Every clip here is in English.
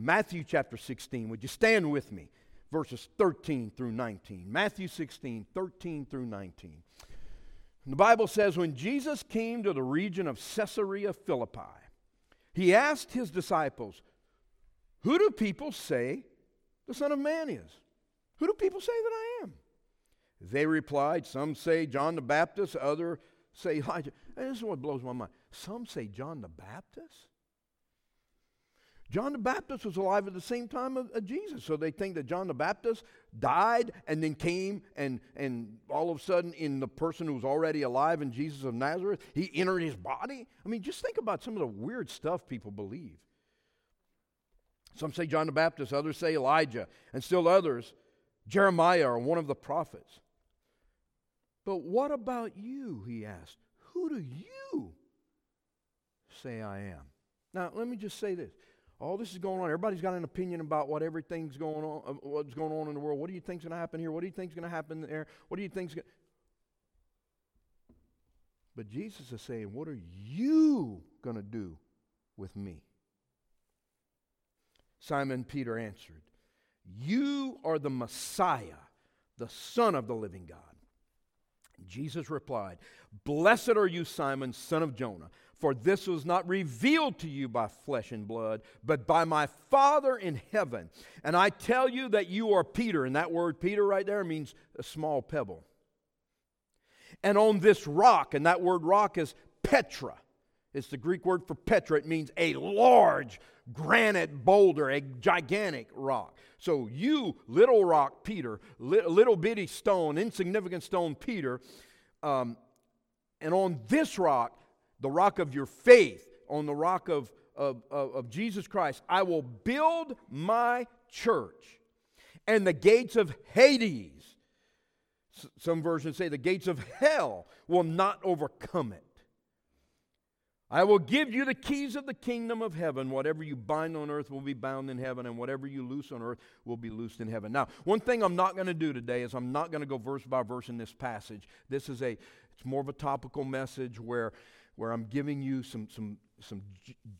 Matthew chapter 16. Would you stand with me? Verses 13 through 19. Matthew 16, 13 through 19. The Bible says, When Jesus came to the region of Caesarea Philippi, he asked his disciples, Who do people say the Son of Man is? Who do people say that I am? They replied, Some say John the Baptist, others say Elijah. And this is what blows my mind. Some say John the Baptist? John the Baptist was alive at the same time of, Jesus. So they think that John the Baptist died and then came and, and all of a sudden, in the person who was already alive in Jesus of Nazareth, he entered his body. I mean, just think about some of the weird stuff people believe. Some say John the Baptist, others say Elijah, and still others, Jeremiah or one of the prophets. But what about you? He asked. Who do you say I am? Now, let me just say this. All this is going on. Everybody's got an opinion about what everything's going on, uh, what's going on in the world. What do you think's going to happen here? What do you think's going to happen there? What do you think's going But Jesus is saying, what are you going to do with me? Simon Peter answered, You are the Messiah, the Son of the living God. Jesus replied, Blessed are you, Simon, son of Jonah, for this was not revealed to you by flesh and blood, but by my Father in heaven. And I tell you that you are Peter, and that word Peter right there means a small pebble. And on this rock, and that word rock is Petra. It's the Greek word for Petra. It means a large granite boulder, a gigantic rock. So, you, little rock Peter, little bitty stone, insignificant stone Peter, um, and on this rock, the rock of your faith, on the rock of, of, of, of Jesus Christ, I will build my church. And the gates of Hades, some versions say the gates of hell, will not overcome it. I will give you the keys of the kingdom of heaven. Whatever you bind on earth will be bound in heaven, and whatever you loose on earth will be loosed in heaven. Now, one thing I'm not going to do today is I'm not going to go verse by verse in this passage. This is a, it's more of a topical message where, where I'm giving you some, some, some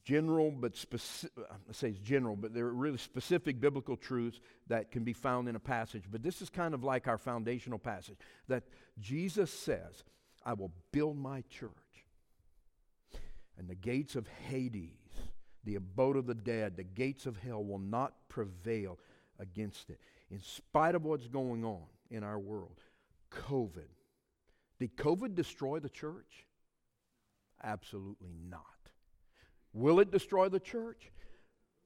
general, but specific, I say it's general, but they're really specific biblical truths that can be found in a passage. But this is kind of like our foundational passage that Jesus says, I will build my church and the gates of Hades, the abode of the dead, the gates of hell will not prevail against it. In spite of what's going on in our world, COVID. Did COVID destroy the church? Absolutely not. Will it destroy the church?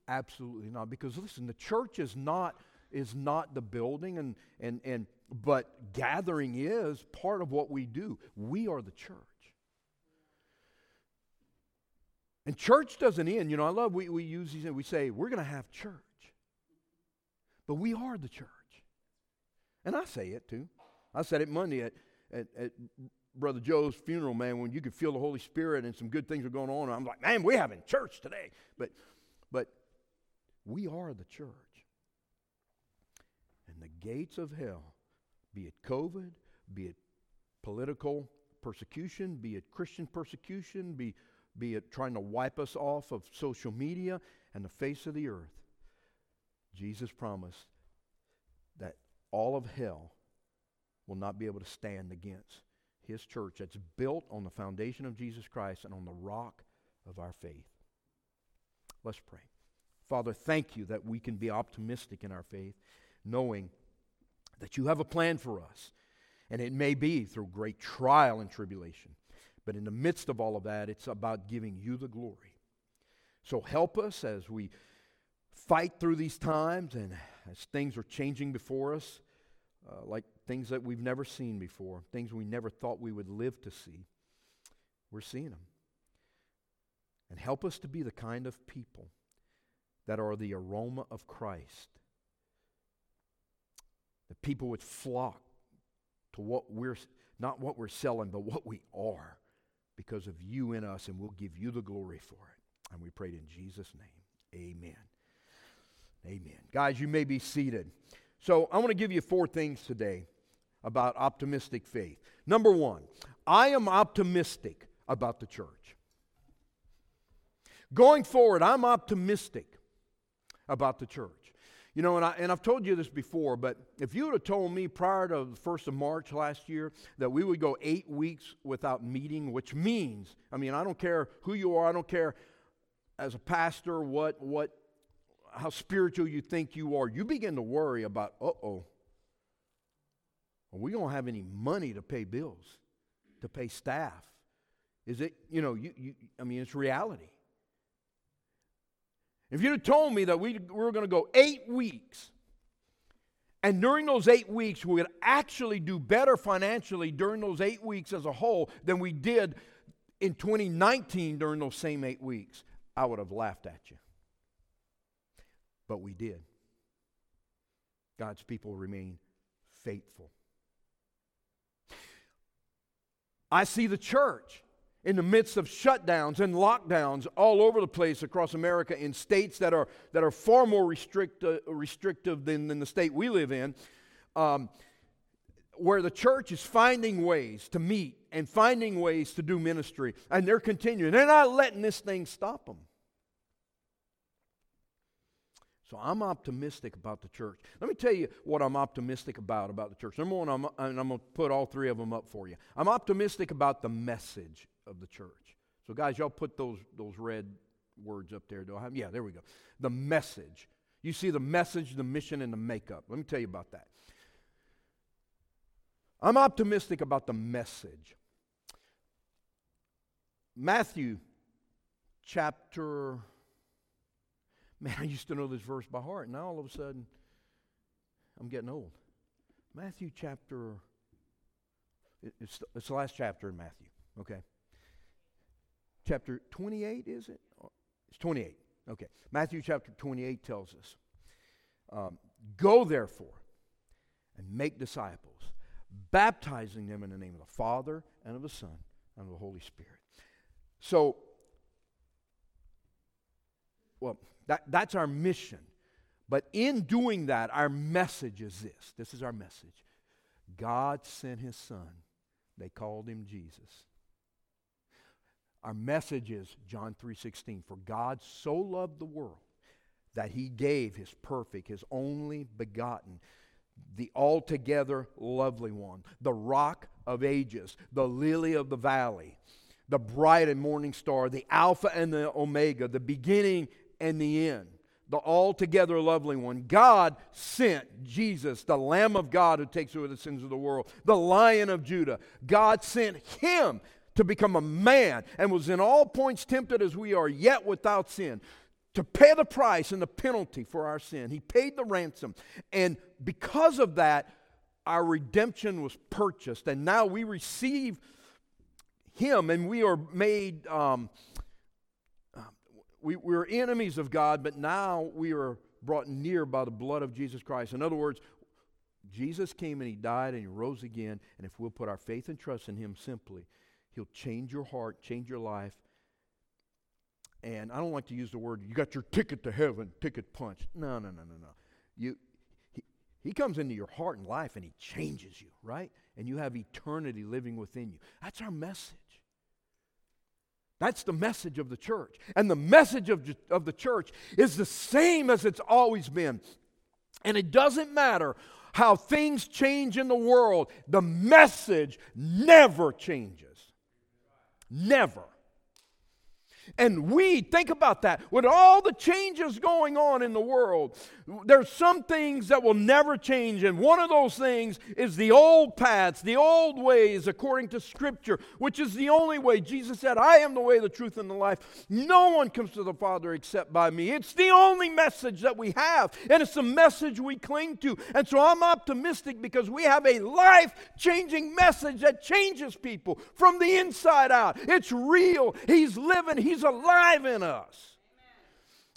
Absolutely not. Because listen, the church is not is not the building and and and but gathering is part of what we do. We are the church. And church doesn't end. You know, I love we, we use these, and we say, we're going to have church. But we are the church. And I say it too. I said it Monday at, at, at Brother Joe's funeral, man, when you could feel the Holy Spirit and some good things were going on. I'm like, man, we're having church today. But, but we are the church. And the gates of hell, be it COVID, be it political persecution, be it Christian persecution, be be it trying to wipe us off of social media and the face of the earth, Jesus promised that all of hell will not be able to stand against his church that's built on the foundation of Jesus Christ and on the rock of our faith. Let's pray. Father, thank you that we can be optimistic in our faith, knowing that you have a plan for us. And it may be through great trial and tribulation. But in the midst of all of that, it's about giving you the glory. So help us as we fight through these times and as things are changing before us, uh, like things that we've never seen before, things we never thought we would live to see. We're seeing them. And help us to be the kind of people that are the aroma of Christ. That people would flock to what we're, not what we're selling, but what we are because of you in us, and we'll give you the glory for it. And we prayed in Jesus' name. Amen. Amen. Guys, you may be seated. So I want to give you four things today about optimistic faith. Number one, I am optimistic about the church. Going forward, I'm optimistic about the church. You know, and, I, and I've told you this before, but if you would have told me prior to the 1st of March last year that we would go eight weeks without meeting, which means, I mean, I don't care who you are, I don't care as a pastor what, what, how spiritual you think you are, you begin to worry about, uh oh, are we going to have any money to pay bills, to pay staff? Is it, you know, you, you, I mean, it's reality. If you'd have told me that we, we were going to go eight weeks, and during those eight weeks, we would actually do better financially during those eight weeks as a whole than we did in 2019 during those same eight weeks, I would have laughed at you. But we did. God's people remain faithful. I see the church in the midst of shutdowns and lockdowns all over the place across America in states that are, that are far more restrict, uh, restrictive than, than the state we live in, um, where the church is finding ways to meet and finding ways to do ministry. And they're continuing. They're not letting this thing stop them. So I'm optimistic about the church. Let me tell you what I'm optimistic about about the church. Number one, I'm, and I'm going to put all three of them up for you. I'm optimistic about the message of the church. So, guys, y'all put those, those red words up there. Do I have? Yeah, there we go. The message. You see the message, the mission, and the makeup. Let me tell you about that. I'm optimistic about the message. Matthew chapter. Man, I used to know this verse by heart. Now all of a sudden, I'm getting old. Matthew chapter. It's, it's the last chapter in Matthew, okay? Chapter 28, is it? It's 28. Okay. Matthew chapter 28 tells us um, Go therefore and make disciples, baptizing them in the name of the Father and of the Son and of the Holy Spirit. So, well, that, that's our mission. But in doing that, our message is this this is our message God sent his Son, they called him Jesus. Our message is John 3:16, for God so loved the world that he gave his perfect, his only begotten, the altogether lovely one, the rock of ages, the lily of the valley, the bright and morning star, the alpha and the omega, the beginning and the end, the altogether lovely one. God sent Jesus, the Lamb of God who takes away the sins of the world, the Lion of Judah. God sent him to become a man and was in all points tempted as we are, yet without sin. To pay the price and the penalty for our sin. He paid the ransom. And because of that, our redemption was purchased. And now we receive Him and we are made, um, uh, we, we're enemies of God, but now we are brought near by the blood of Jesus Christ. In other words, Jesus came and He died and He rose again. And if we'll put our faith and trust in Him simply, He'll change your heart, change your life. And I don't like to use the word, you got your ticket to heaven, ticket punch. No, no, no, no, no. You, he, he comes into your heart and life and he changes you, right? And you have eternity living within you. That's our message. That's the message of the church. And the message of, of the church is the same as it's always been. And it doesn't matter how things change in the world, the message never changes. Never. And we, think about that, with all the changes going on in the world, there's some things that will never change. And one of those things is the old paths, the old ways according to Scripture, which is the only way. Jesus said, I am the way, the truth, and the life. No one comes to the Father except by me. It's the only message that we have, and it's the message we cling to. And so I'm optimistic because we have a life changing message that changes people from the inside out. It's real. He's living, He's alive in us.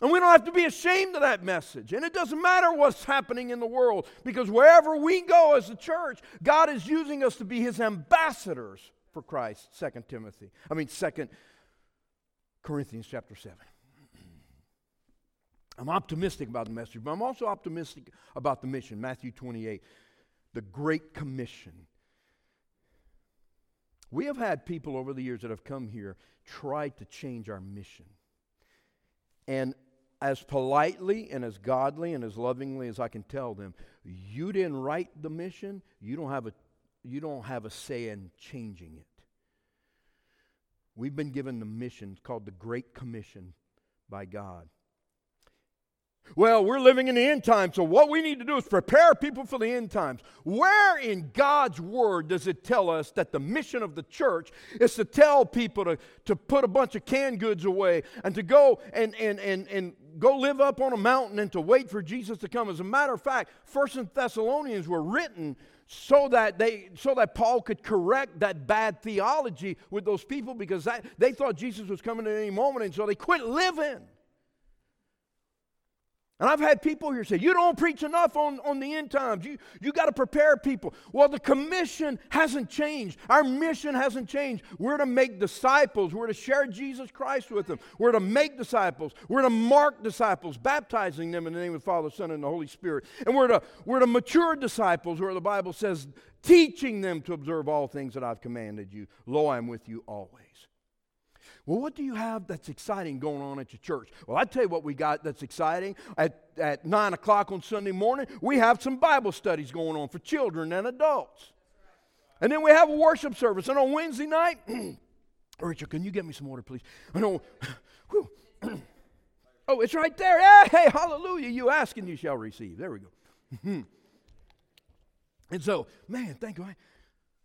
And we don't have to be ashamed of that message. And it doesn't matter what's happening in the world because wherever we go as a church, God is using us to be his ambassadors for Christ. Second Timothy. I mean Second Corinthians chapter 7. I'm optimistic about the message, but I'm also optimistic about the mission. Matthew 28, the Great Commission. We have had people over the years that have come here try to change our mission. And as politely and as godly and as lovingly as I can tell them, you didn't write the mission, you don't have a, you don't have a say in changing it. We've been given the mission called the Great Commission by God. Well, we're living in the end times, so what we need to do is prepare people for the end times. Where in God's Word does it tell us that the mission of the church is to tell people to, to put a bunch of canned goods away and to go and, and, and, and go live up on a mountain and to wait for Jesus to come? As a matter of fact, First and Thessalonians were written so that they so that Paul could correct that bad theology with those people because that, they thought Jesus was coming at any moment and so they quit living. And I've had people here say, You don't preach enough on, on the end times. You, you got to prepare people. Well, the commission hasn't changed. Our mission hasn't changed. We're to make disciples. We're to share Jesus Christ with them. We're to make disciples. We're to mark disciples, baptizing them in the name of the Father, Son, and the Holy Spirit. And we're to, we're to mature disciples, where the Bible says, teaching them to observe all things that I've commanded you. Lo, I'm with you always. Well, what do you have that's exciting going on at your church? Well, I tell you what we got that's exciting. At, at 9 o'clock on Sunday morning, we have some Bible studies going on for children and adults. And then we have a worship service. And on Wednesday night, Richard, can you get me some water, please? I know. oh, it's right there. Hey, hallelujah. You ask and you shall receive. There we go. and so, man, thank you.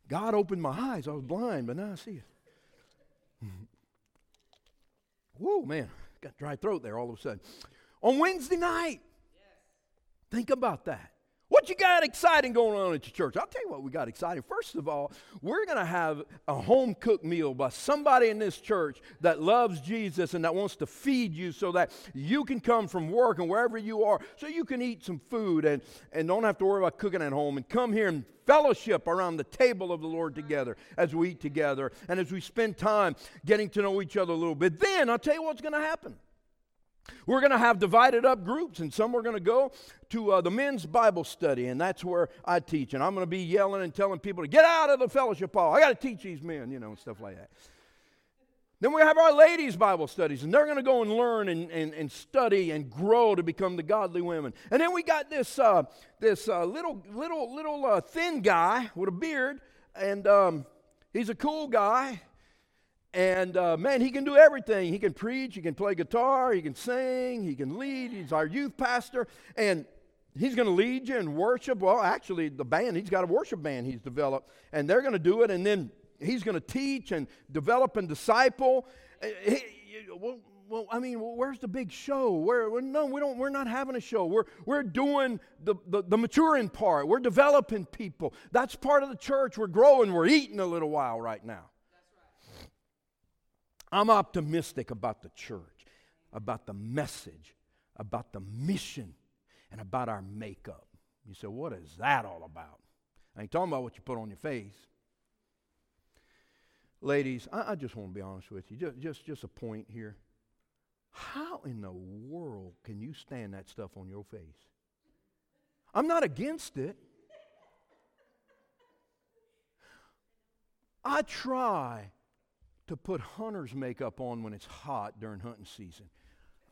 God opened my eyes. I was blind, but now I see it. Whoa, man, got dry throat there all of a sudden. On Wednesday night, think about that. What you got exciting going on at your church? I'll tell you what we got exciting. First of all, we're going to have a home cooked meal by somebody in this church that loves Jesus and that wants to feed you so that you can come from work and wherever you are so you can eat some food and, and don't have to worry about cooking at home and come here and fellowship around the table of the Lord together as we eat together and as we spend time getting to know each other a little bit. Then I'll tell you what's going to happen. We're going to have divided up groups, and some are going to go to uh, the men's Bible study, and that's where I teach. And I'm going to be yelling and telling people to get out of the fellowship hall. I got to teach these men, you know, and stuff like that. Then we have our ladies' Bible studies, and they're going to go and learn and, and, and study and grow to become the godly women. And then we got this, uh, this uh, little, little, little uh, thin guy with a beard, and um, he's a cool guy and uh, man, he can do everything. He can preach, he can play guitar, he can sing, he can lead. He's our youth pastor. And he's going to lead you in worship. Well, actually, the band, he's got a worship band he's developed, and they're going to do it. And then he's going to teach and develop and disciple. Eh, he, well, well, I mean, where's the big show? Where, no, we don't, we're not having a show. We're, we're doing the, the, the maturing part. We're developing people. That's part of the church. We're growing. We're eating a little while right now. I'm optimistic about the church, about the message, about the mission, and about our makeup. You say, what is that all about? I ain't talking about what you put on your face. Ladies, I, I just want to be honest with you. Just, just, just a point here. How in the world can you stand that stuff on your face? I'm not against it. I try to put hunter's makeup on when it's hot during hunting season.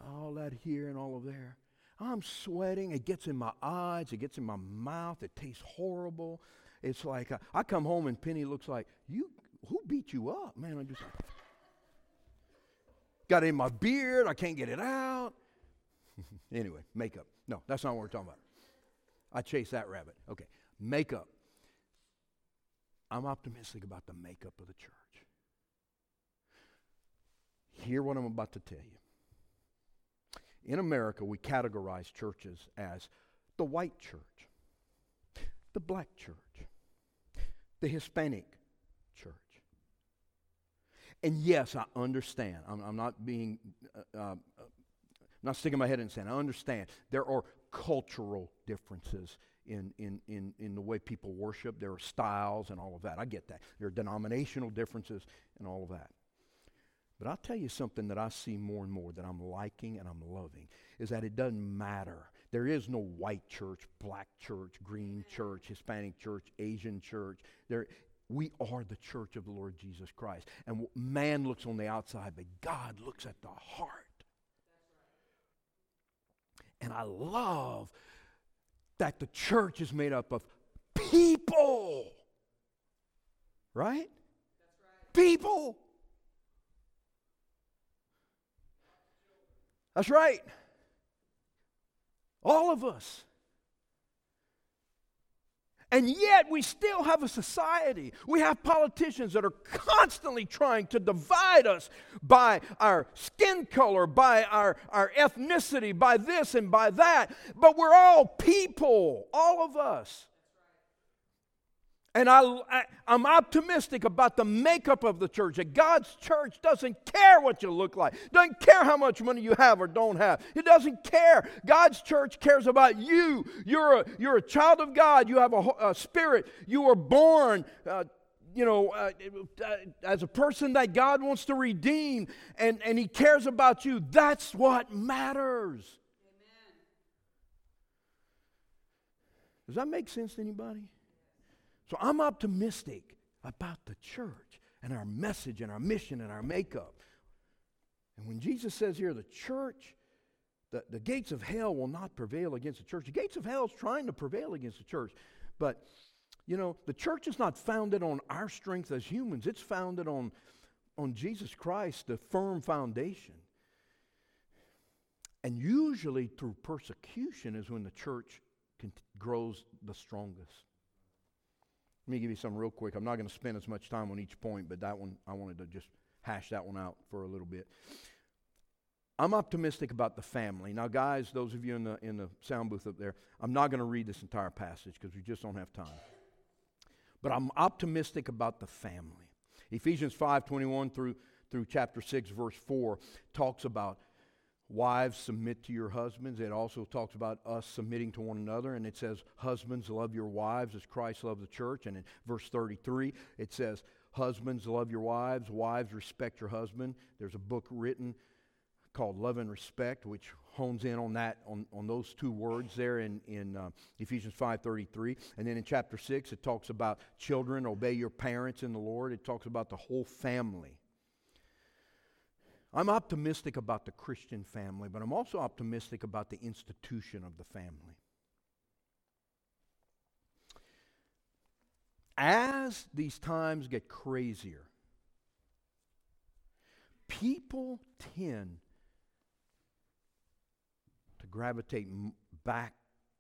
All that here and all of there. I'm sweating. It gets in my eyes. It gets in my mouth. It tastes horrible. It's like uh, I come home and Penny looks like you. Who beat you up, man? I just got it in my beard. I can't get it out. anyway, makeup. No, that's not what we're talking about. I chase that rabbit. Okay, makeup. I'm optimistic about the makeup of the church. Hear what I'm about to tell you. In America, we categorize churches as the white church, the black church, the Hispanic church. And yes, I understand. I'm, I'm not being, uh, uh, not sticking my head in sand. I understand there are cultural differences in, in, in, in the way people worship. There are styles and all of that. I get that. There are denominational differences and all of that. But I'll tell you something that I see more and more that I'm liking and I'm loving is that it doesn't matter. There is no white church, black church, green mm. church, Hispanic church, Asian church. There, we are the church of the Lord Jesus Christ. And man looks on the outside, but God looks at the heart. And I love that the church is made up of people. Right? right? People. That's right. All of us. And yet, we still have a society. We have politicians that are constantly trying to divide us by our skin color, by our, our ethnicity, by this and by that. But we're all people, all of us. And I, I, am optimistic about the makeup of the church. That God's church doesn't care what you look like, doesn't care how much money you have or don't have. It doesn't care. God's church cares about you. You're a, you're a child of God. You have a, a spirit. You were born. Uh, you know, uh, uh, as a person that God wants to redeem and, and He cares about you, that's what matters. Amen. Does that make sense to anybody? So I'm optimistic about the church and our message and our mission and our makeup. And when Jesus says here, the church, the, the gates of hell will not prevail against the church. The gates of hell is trying to prevail against the church. But, you know, the church is not founded on our strength as humans, it's founded on, on Jesus Christ, the firm foundation. And usually through persecution is when the church grows the strongest. Let me give you some real quick. I'm not going to spend as much time on each point, but that one, I wanted to just hash that one out for a little bit. I'm optimistic about the family. Now, guys, those of you in the, in the sound booth up there, I'm not going to read this entire passage because we just don't have time. But I'm optimistic about the family. Ephesians 5 21 through, through chapter 6, verse 4 talks about Wives, submit to your husbands. It also talks about us submitting to one another. And it says, Husbands, love your wives as Christ loved the church. And in verse 33, it says, Husbands, love your wives. Wives, respect your husband. There's a book written called Love and Respect, which hones in on that, on, on those two words there in, in uh, Ephesians 5.33. And then in chapter 6, it talks about children, obey your parents in the Lord. It talks about the whole family. I'm optimistic about the Christian family, but I'm also optimistic about the institution of the family. As these times get crazier, people tend to gravitate back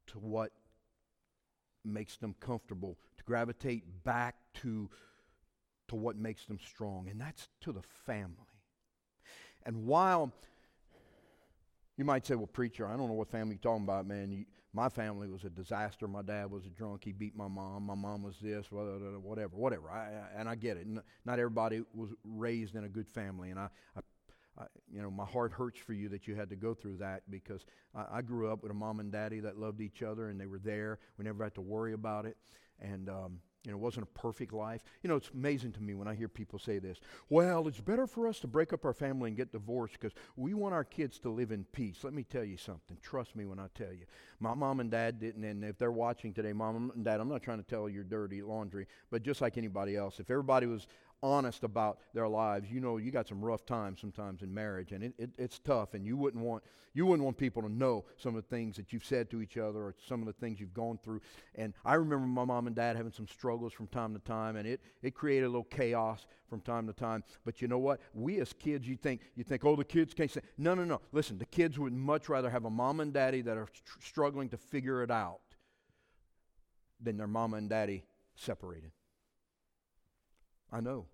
to what makes them comfortable, to gravitate back to, to what makes them strong, and that's to the family. And while you might say, well, preacher, I don't know what family you're talking about, man. You, my family was a disaster. My dad was a drunk. He beat my mom. My mom was this, whatever, whatever. I, and I get it. Not everybody was raised in a good family. And I, I, I, you know, my heart hurts for you that you had to go through that because I, I grew up with a mom and daddy that loved each other and they were there. We never had to worry about it. And, um, you know, it wasn't a perfect life. You know, it's amazing to me when I hear people say this. Well, it's better for us to break up our family and get divorced because we want our kids to live in peace. Let me tell you something. Trust me when I tell you. My mom and dad didn't, and if they're watching today, mom and dad, I'm not trying to tell your dirty laundry, but just like anybody else, if everybody was honest about their lives, you know you got some rough times sometimes in marriage, and it, it, it's tough. And you wouldn't want you wouldn't want people to know some of the things that you've said to each other or some of the things you've gone through. And I remember my mom and dad having some struggles from time to time, and it it created a little chaos from time to time. But you know what? We as kids, you think you think, oh, the kids can't say no, no, no. Listen, the kids would much rather have a mom and daddy that are tr- struggling to figure it out than their mama and daddy separated. I know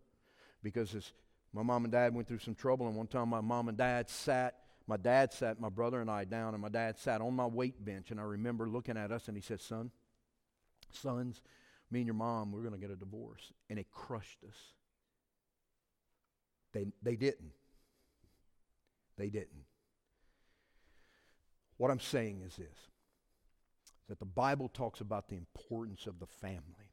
because my mom and dad went through some trouble, and one time my mom and dad sat, my dad sat my brother and I down, and my dad sat on my weight bench, and I remember looking at us, and he said, Son, sons, me and your mom, we're going to get a divorce. And it crushed us. They, they didn't. They didn't. What I'm saying is this that the Bible talks about the importance of the family.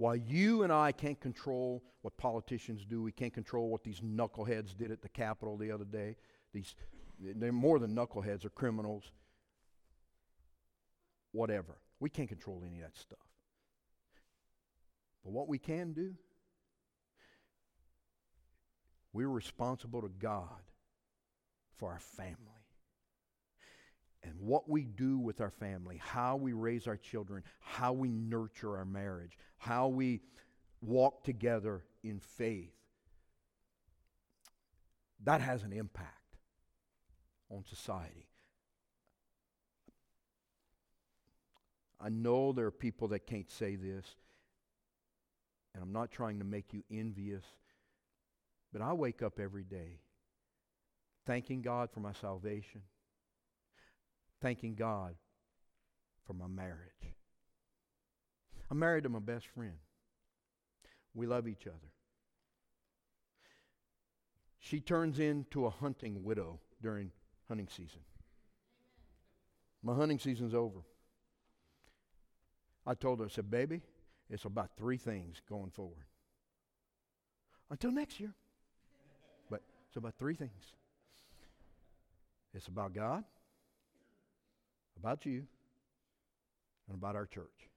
While you and I can't control what politicians do, we can't control what these knuckleheads did at the Capitol the other day. These, they're more than knuckleheads, they're criminals. Whatever. We can't control any of that stuff. But what we can do, we're responsible to God for our family. And what we do with our family, how we raise our children, how we nurture our marriage, how we walk together in faith, that has an impact on society. I know there are people that can't say this, and I'm not trying to make you envious, but I wake up every day thanking God for my salvation, thanking God for my marriage. I'm married to my best friend. We love each other. She turns into a hunting widow during hunting season. My hunting season's over. I told her, I said, baby, it's about three things going forward. Until next year. But it's about three things. It's about God, about you, and about our church.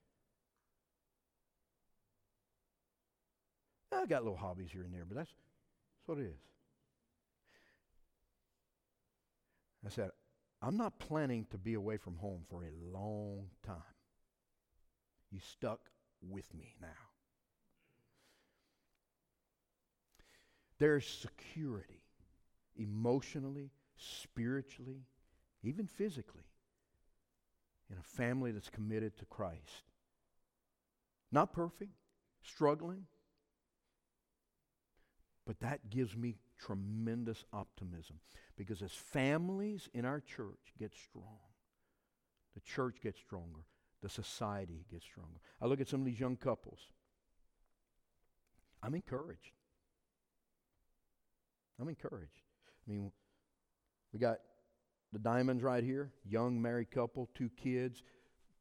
I've got little hobbies here and there, but that's, that's what it is. I said, I'm not planning to be away from home for a long time. You stuck with me now. There's security emotionally, spiritually, even physically in a family that's committed to Christ. Not perfect, struggling, but that gives me tremendous optimism because as families in our church get strong, the church gets stronger, the society gets stronger. I look at some of these young couples. I'm encouraged. I'm encouraged. I mean, we got the diamonds right here, young married couple, two kids,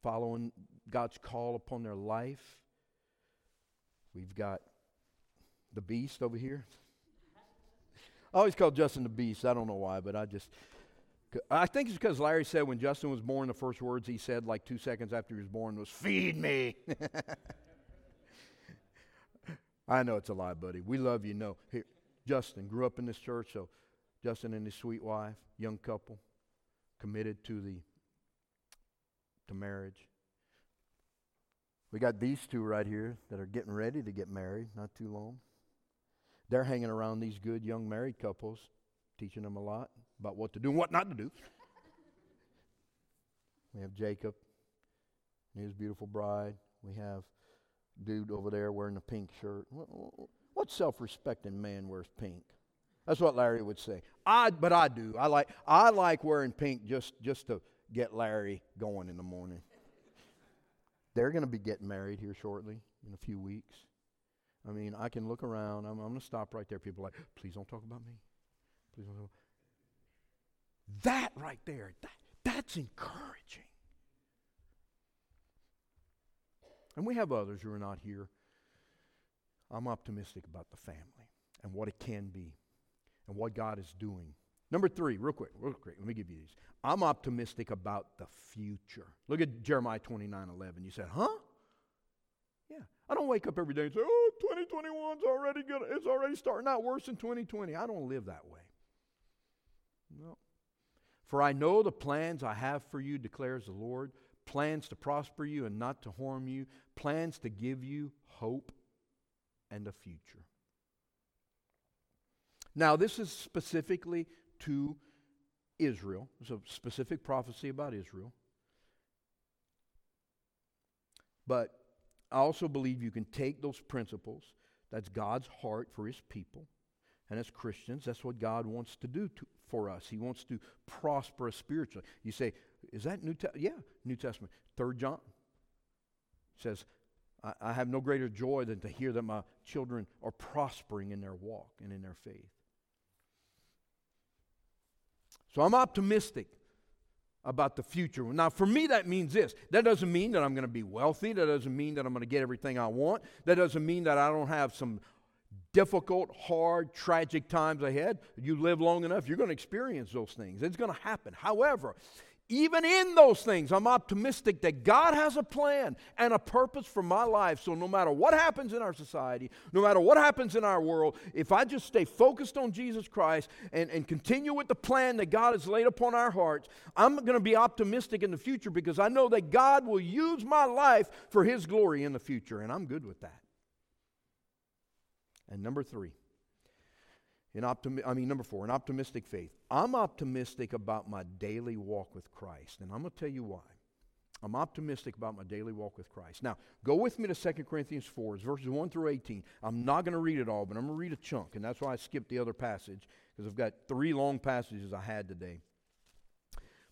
following God's call upon their life. We've got the beast over here. I always call Justin the beast. I don't know why, but I just. I think it's because Larry said when Justin was born, the first words he said, like two seconds after he was born, was "Feed me." I know it's a lie, buddy. We love you. No, here, Justin grew up in this church, so Justin and his sweet wife, young couple, committed to the to marriage. We got these two right here that are getting ready to get married, not too long. They're hanging around these good young married couples, teaching them a lot about what to do and what not to do. we have Jacob and his beautiful bride. We have dude over there wearing a pink shirt. What, self-respecting man wears pink? That's what Larry would say. I, but I do. I like, I like wearing pink just, just to get Larry going in the morning. They're going to be getting married here shortly in a few weeks. I mean, I can look around. I'm, I'm going to stop right there. People are like, please don't talk about me. Please don't talk. That right there, that, that's encouraging. And we have others who are not here. I'm optimistic about the family and what it can be and what God is doing. Number three, real quick, real quick, let me give you these. I'm optimistic about the future. Look at Jeremiah 29 11. You said, huh? Yeah. I don't wake up every day and say, oh, 2021's already good. It's already starting out worse than 2020. I don't live that way. No. For I know the plans I have for you, declares the Lord plans to prosper you and not to harm you, plans to give you hope and a future. Now, this is specifically to Israel. It's a specific prophecy about Israel. But I also believe you can take those principles, that's God's heart for his people. And as Christians, that's what God wants to do to, for us. He wants to prosper us spiritually. You say, is that New Testament? Yeah, New Testament. Third John says, I, I have no greater joy than to hear that my children are prospering in their walk and in their faith. So I'm optimistic about the future. Now, for me, that means this. That doesn't mean that I'm going to be wealthy. That doesn't mean that I'm going to get everything I want. That doesn't mean that I don't have some difficult, hard, tragic times ahead. You live long enough, you're going to experience those things. It's going to happen. However, even in those things, I'm optimistic that God has a plan and a purpose for my life. So, no matter what happens in our society, no matter what happens in our world, if I just stay focused on Jesus Christ and, and continue with the plan that God has laid upon our hearts, I'm going to be optimistic in the future because I know that God will use my life for His glory in the future. And I'm good with that. And number three, in optimi- I mean, number four, an optimistic faith. I'm optimistic about my daily walk with Christ, and I'm going to tell you why. I'm optimistic about my daily walk with Christ. Now, go with me to 2 Corinthians 4, verses 1 through 18. I'm not going to read it all, but I'm going to read a chunk, and that's why I skipped the other passage, because I've got three long passages I had today.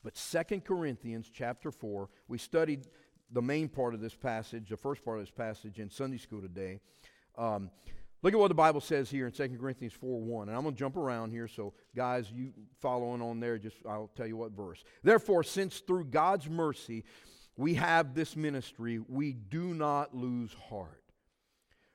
But 2 Corinthians chapter 4, we studied the main part of this passage, the first part of this passage in Sunday school today. Um, Look at what the Bible says here in 2 Corinthians 4 1. And I'm going to jump around here, so guys, you following on there, just I'll tell you what verse. Therefore, since through God's mercy we have this ministry, we do not lose heart.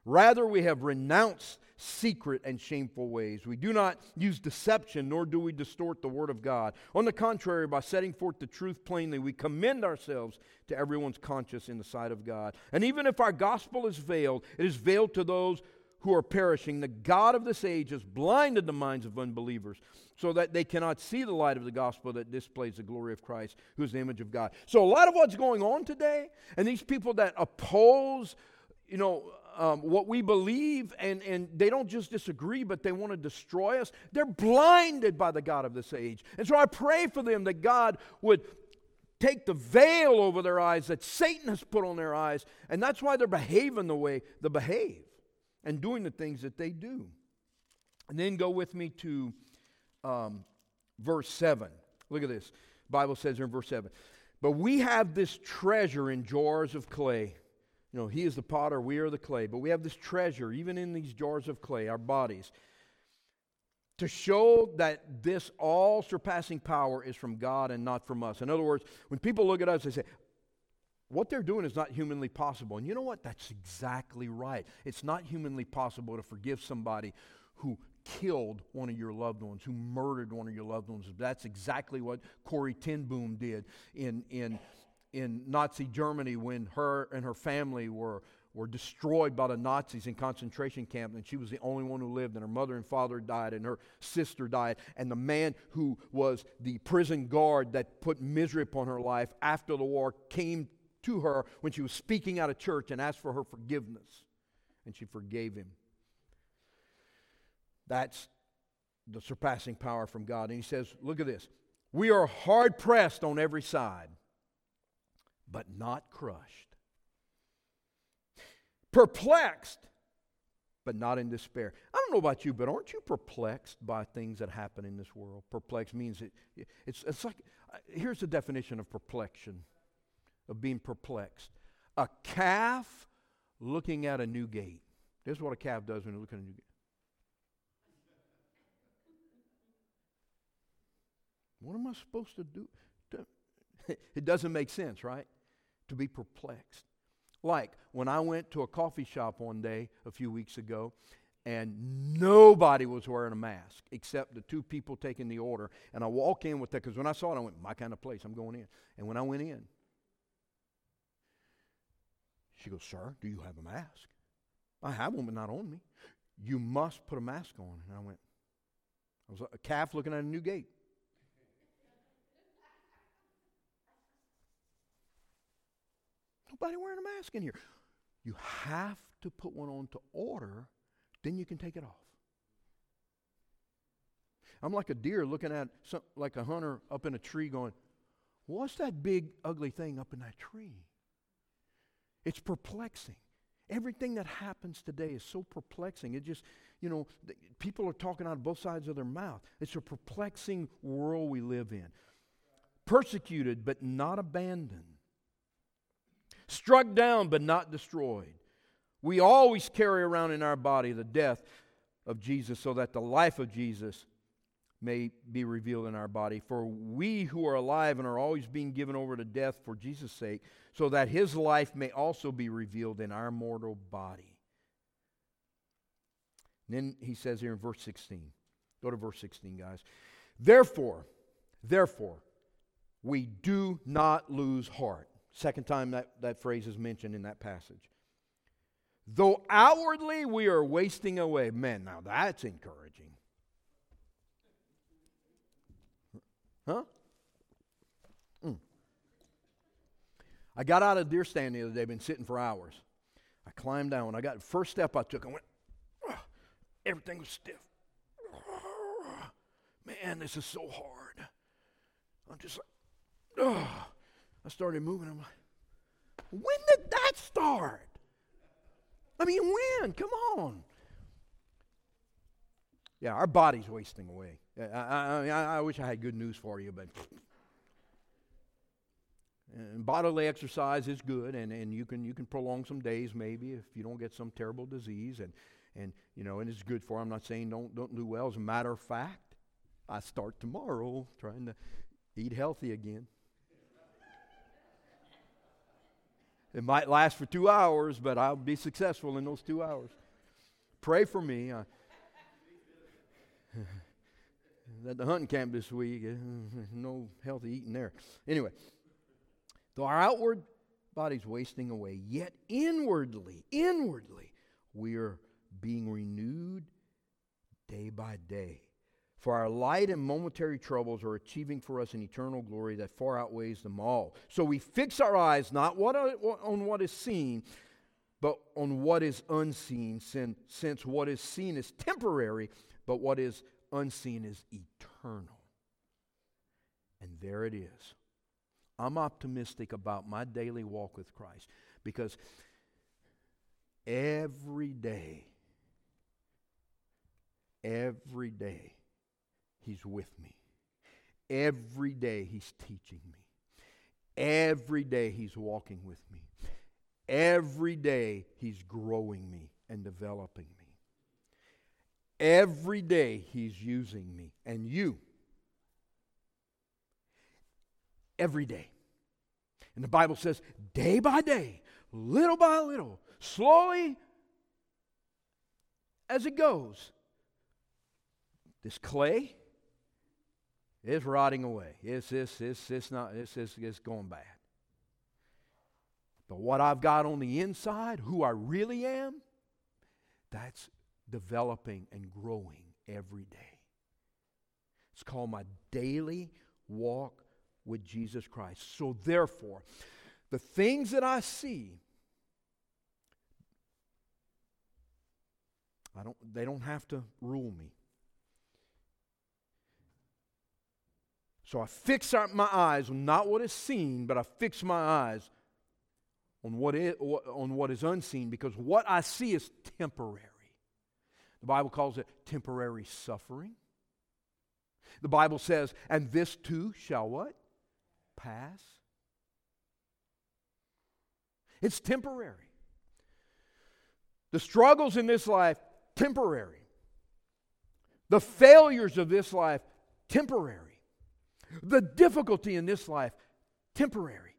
Rather, we have renounced secret and shameful ways. We do not use deception, nor do we distort the word of God. On the contrary, by setting forth the truth plainly, we commend ourselves to everyone's conscience in the sight of God. And even if our gospel is veiled, it is veiled to those who are perishing. The God of this age has blinded the minds of unbelievers so that they cannot see the light of the gospel that displays the glory of Christ, who is the image of God. So, a lot of what's going on today, and these people that oppose, you know, um, what we believe, and, and they don't just disagree, but they want to destroy us, they're blinded by the God of this age. And so I pray for them that God would take the veil over their eyes that Satan has put on their eyes, and that's why they're behaving the way they behave and doing the things that they do. And then go with me to um, verse 7. Look at this. Bible says in verse 7 But we have this treasure in jars of clay. You know, He is the potter, we are the clay. But we have this treasure, even in these jars of clay, our bodies, to show that this all surpassing power is from God and not from us. In other words, when people look at us, they say, what they're doing is not humanly possible. And you know what? That's exactly right. It's not humanly possible to forgive somebody who killed one of your loved ones, who murdered one of your loved ones. That's exactly what Corrie ten Boom did in, in, in Nazi Germany when her and her family were, were destroyed by the Nazis in concentration camp, and she was the only one who lived, and her mother and father died, and her sister died, and the man who was the prison guard that put misery upon her life after the war came to her when she was speaking out of church and asked for her forgiveness. And she forgave him. That's the surpassing power from God. And he says, Look at this. We are hard pressed on every side, but not crushed. Perplexed, but not in despair. I don't know about you, but aren't you perplexed by things that happen in this world? Perplexed means it, it's, it's like, uh, here's the definition of perplexion of being perplexed. A calf looking at a new gate. This is what a calf does when you look at a new gate. What am I supposed to do? it doesn't make sense, right? To be perplexed. Like when I went to a coffee shop one day a few weeks ago and nobody was wearing a mask except the two people taking the order. And I walk in with that because when I saw it, I went, my kind of place, I'm going in. And when I went in, she goes, Sir, do you have a mask? I have one, but not on me. You must put a mask on. And I went, I was a calf looking at a new gate. Nobody wearing a mask in here. You have to put one on to order, then you can take it off. I'm like a deer looking at some, like a hunter up in a tree going, What's that big ugly thing up in that tree? It's perplexing. Everything that happens today is so perplexing. It just, you know, people are talking out of both sides of their mouth. It's a perplexing world we live in. Persecuted, but not abandoned. Struck down, but not destroyed. We always carry around in our body the death of Jesus so that the life of Jesus may be revealed in our body. For we who are alive and are always being given over to death for Jesus' sake, so that his life may also be revealed in our mortal body. And then he says here in verse 16, go to verse 16, guys. Therefore, therefore, we do not lose heart. Second time that, that phrase is mentioned in that passage. Though outwardly we are wasting away. Man, now that's encouraging. Huh? Mm. I got out of deer stand the other day, been sitting for hours. I climbed down. I got first step I took, I went, everything was stiff. Man, this is so hard. I'm just like, oh. I started moving. I'm like, when did that start? I mean, when? Come on. Yeah, our body's wasting away. I, I, I, I wish I had good news for you, but and bodily exercise is good, and, and you can you can prolong some days maybe if you don't get some terrible disease, and and you know, and it's good for. I'm not saying don't don't do well. As a matter of fact, I start tomorrow trying to eat healthy again. It might last for two hours, but I'll be successful in those two hours. Pray for me. I, at the hunting camp this week, no healthy eating there. Anyway, though our outward body's wasting away, yet inwardly, inwardly, we are being renewed day by day. For our light and momentary troubles are achieving for us an eternal glory that far outweighs them all. So we fix our eyes not what on what is seen, but on what is unseen, since what is seen is temporary, but what is unseen is eternal. And there it is. I'm optimistic about my daily walk with Christ because every day, every day, He's with me. Every day He's teaching me. Every day He's walking with me. Every day He's growing me and developing me. Every day He's using me and you. Every day. And the Bible says, day by day, little by little, slowly as it goes, this clay is rotting away. It's, it's, it's, it's, not, it's, it's, it's going bad. But what I've got on the inside, who I really am, that's developing and growing every day. It's called my daily walk with Jesus Christ. So, therefore, the things that I see, I don't, they don't have to rule me. So I fix my eyes on not what is seen, but I fix my eyes on what is, on what is unseen because what I see is temporary. The Bible calls it temporary suffering. The Bible says, and this too shall what? Pass. It's temporary. The struggles in this life, temporary. The failures of this life, temporary. The difficulty in this life, temporary.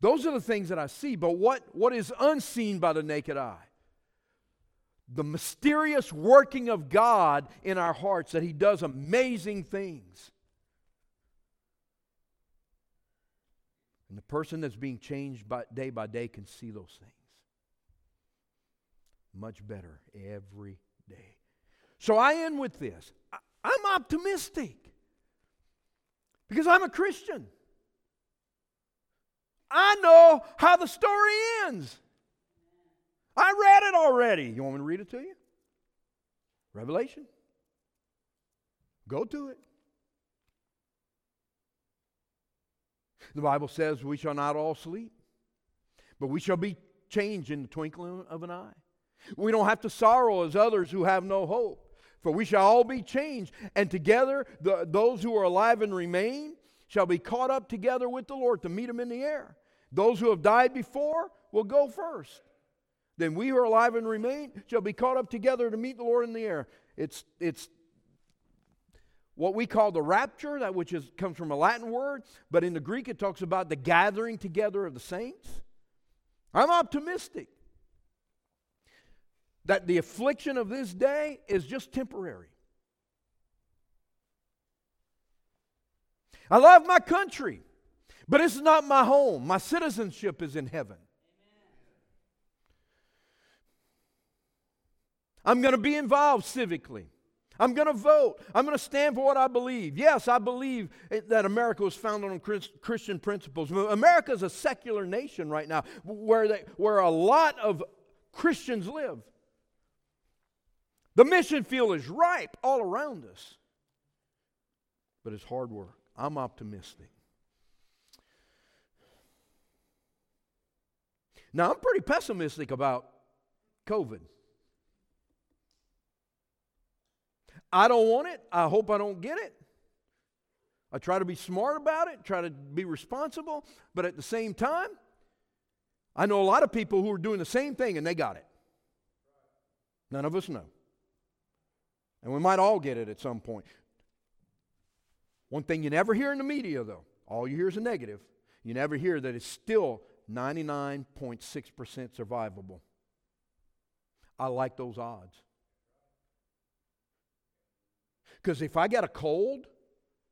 Those are the things that I see, but what, what is unseen by the naked eye? The mysterious working of God in our hearts, that He does amazing things. And the person that's being changed by, day by day can see those things much better every day. So I end with this I'm optimistic. Because I'm a Christian. I know how the story ends. I read it already. You want me to read it to you? Revelation. Go to it. The Bible says we shall not all sleep, but we shall be changed in the twinkling of an eye. We don't have to sorrow as others who have no hope. For we shall all be changed, and together the, those who are alive and remain shall be caught up together with the Lord to meet him in the air. Those who have died before will go first. Then we who are alive and remain shall be caught up together to meet the Lord in the air. It's, it's what we call the rapture, that which is, comes from a Latin word, but in the Greek it talks about the gathering together of the saints. I'm optimistic that the affliction of this day is just temporary. I love my country, but it's not my home. My citizenship is in heaven. I'm going to be involved civically. I'm going to vote. I'm going to stand for what I believe. Yes, I believe that America was founded on Christian principles. America is a secular nation right now where, they, where a lot of Christians live. The mission field is ripe all around us, but it's hard work. I'm optimistic. Now, I'm pretty pessimistic about COVID. I don't want it. I hope I don't get it. I try to be smart about it, try to be responsible, but at the same time, I know a lot of people who are doing the same thing and they got it. None of us know. And we might all get it at some point. One thing you never hear in the media, though, all you hear is a negative. You never hear that it's still 99.6% survivable. I like those odds. Because if I get a cold,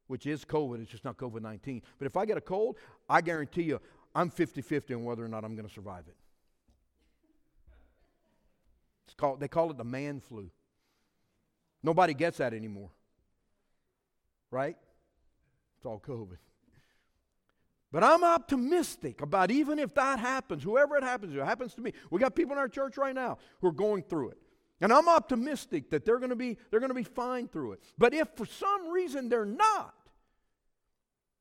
which is COVID, it's just not COVID 19, but if I get a cold, I guarantee you I'm 50 50 on whether or not I'm going to survive it. It's called, they call it the man flu. Nobody gets that anymore. Right? It's all COVID. But I'm optimistic about even if that happens, whoever it happens to, it happens to me. We got people in our church right now who are going through it. And I'm optimistic that they're going to be they're going to be fine through it. But if for some reason they're not,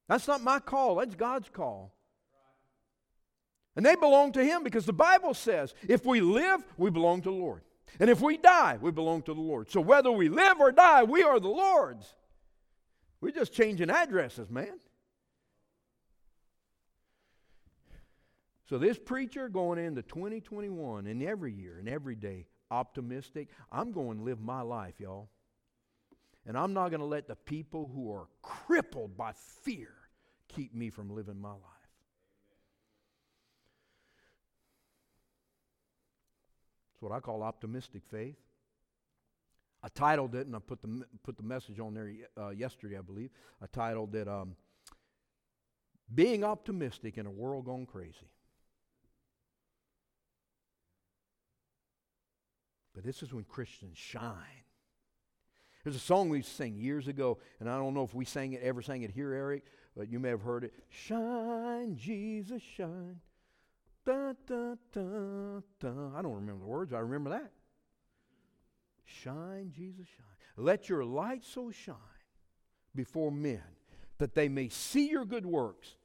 that's not my call, that's God's call. And they belong to him because the Bible says if we live, we belong to the Lord. And if we die, we belong to the Lord. So whether we live or die, we are the Lord's. We're just changing addresses, man. So this preacher going into 2021 and every year and every day optimistic, I'm going to live my life, y'all. And I'm not going to let the people who are crippled by fear keep me from living my life. It's what I call optimistic faith. I titled it, and I put the, put the message on there uh, yesterday, I believe. I titled it um, Being Optimistic in a World Gone Crazy. But this is when Christians shine. There's a song we sang years ago, and I don't know if we sang it, ever sang it here, Eric, but you may have heard it. Shine, Jesus, shine. Da, da, da, da. I don't remember the words, I remember that. Shine, Jesus, shine. Let your light so shine before men that they may see your good works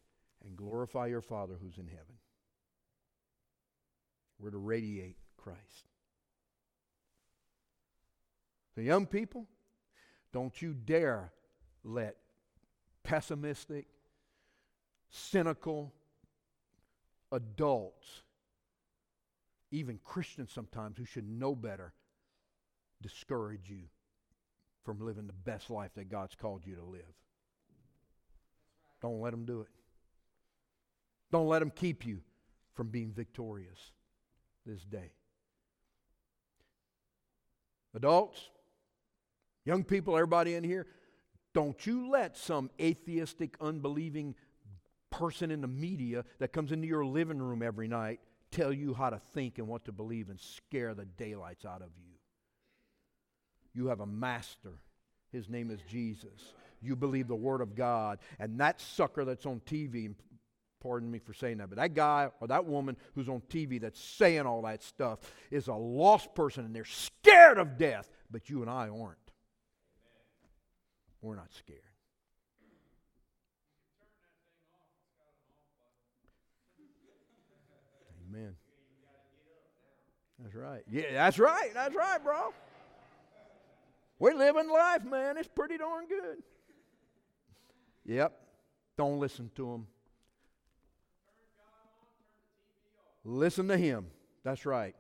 and glorify your Father who's in heaven. We're to radiate Christ. Young people, don't you dare let pessimistic, cynical adults, even Christians sometimes who should know better, discourage you from living the best life that God's called you to live. Don't let them do it. Don't let them keep you from being victorious this day. Adults, young people, everybody in here, don't you let some atheistic, unbelieving person in the media that comes into your living room every night tell you how to think and what to believe and scare the daylights out of you. You have a master. His name is Jesus. You believe the Word of God. And that sucker that's on TV, pardon me for saying that, but that guy or that woman who's on TV that's saying all that stuff is a lost person and they're scared of death. But you and I aren't. We're not scared. Amen. That's right. Yeah, that's right. That's right, bro. We're living life, man. It's pretty darn good. Yep. Don't listen to them. Listen to him. That's right.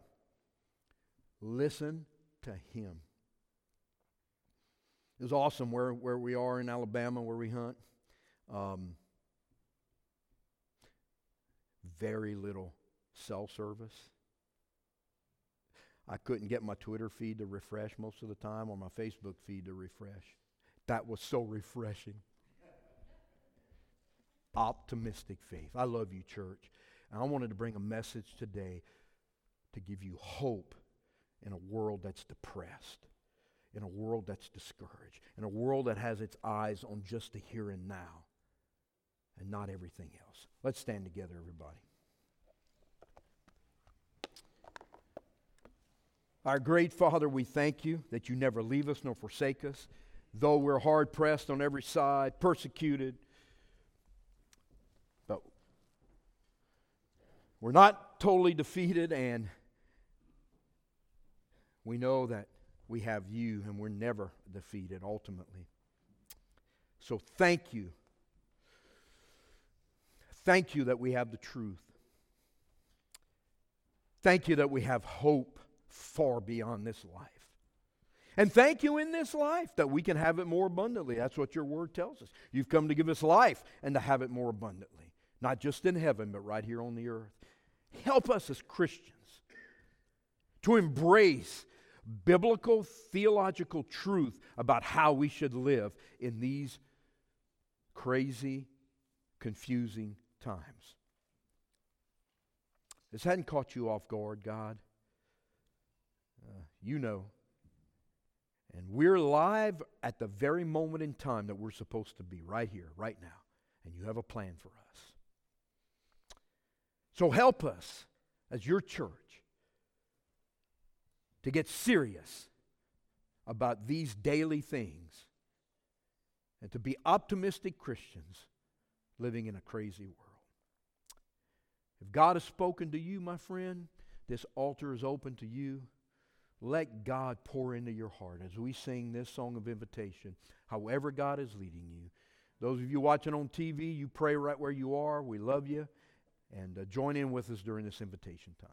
Listen to him. It was awesome where, where we are in Alabama, where we hunt. Um, very little cell service. I couldn't get my Twitter feed to refresh most of the time or my Facebook feed to refresh. That was so refreshing. optimistic faith. I love you, church. And I wanted to bring a message today to give you hope in a world that's depressed, in a world that's discouraged, in a world that has its eyes on just the here and now and not everything else. Let's stand together, everybody. Our great Father, we thank you that you never leave us nor forsake us, though we're hard pressed on every side, persecuted. But we're not totally defeated, and we know that we have you and we're never defeated ultimately. So thank you. Thank you that we have the truth. Thank you that we have hope far beyond this life. And thank you in this life that we can have it more abundantly. That's what your word tells us. You've come to give us life and to have it more abundantly, not just in heaven, but right here on the earth. Help us as Christians to embrace biblical theological truth about how we should live in these crazy, confusing times. This hadn't caught you off guard, God. Uh, you know. And we're live at the very moment in time that we're supposed to be, right here, right now. And you have a plan for us. So help us as your church to get serious about these daily things and to be optimistic Christians living in a crazy world. If God has spoken to you, my friend, this altar is open to you. Let God pour into your heart as we sing this song of invitation, however God is leading you. Those of you watching on TV, you pray right where you are. We love you. And uh, join in with us during this invitation time.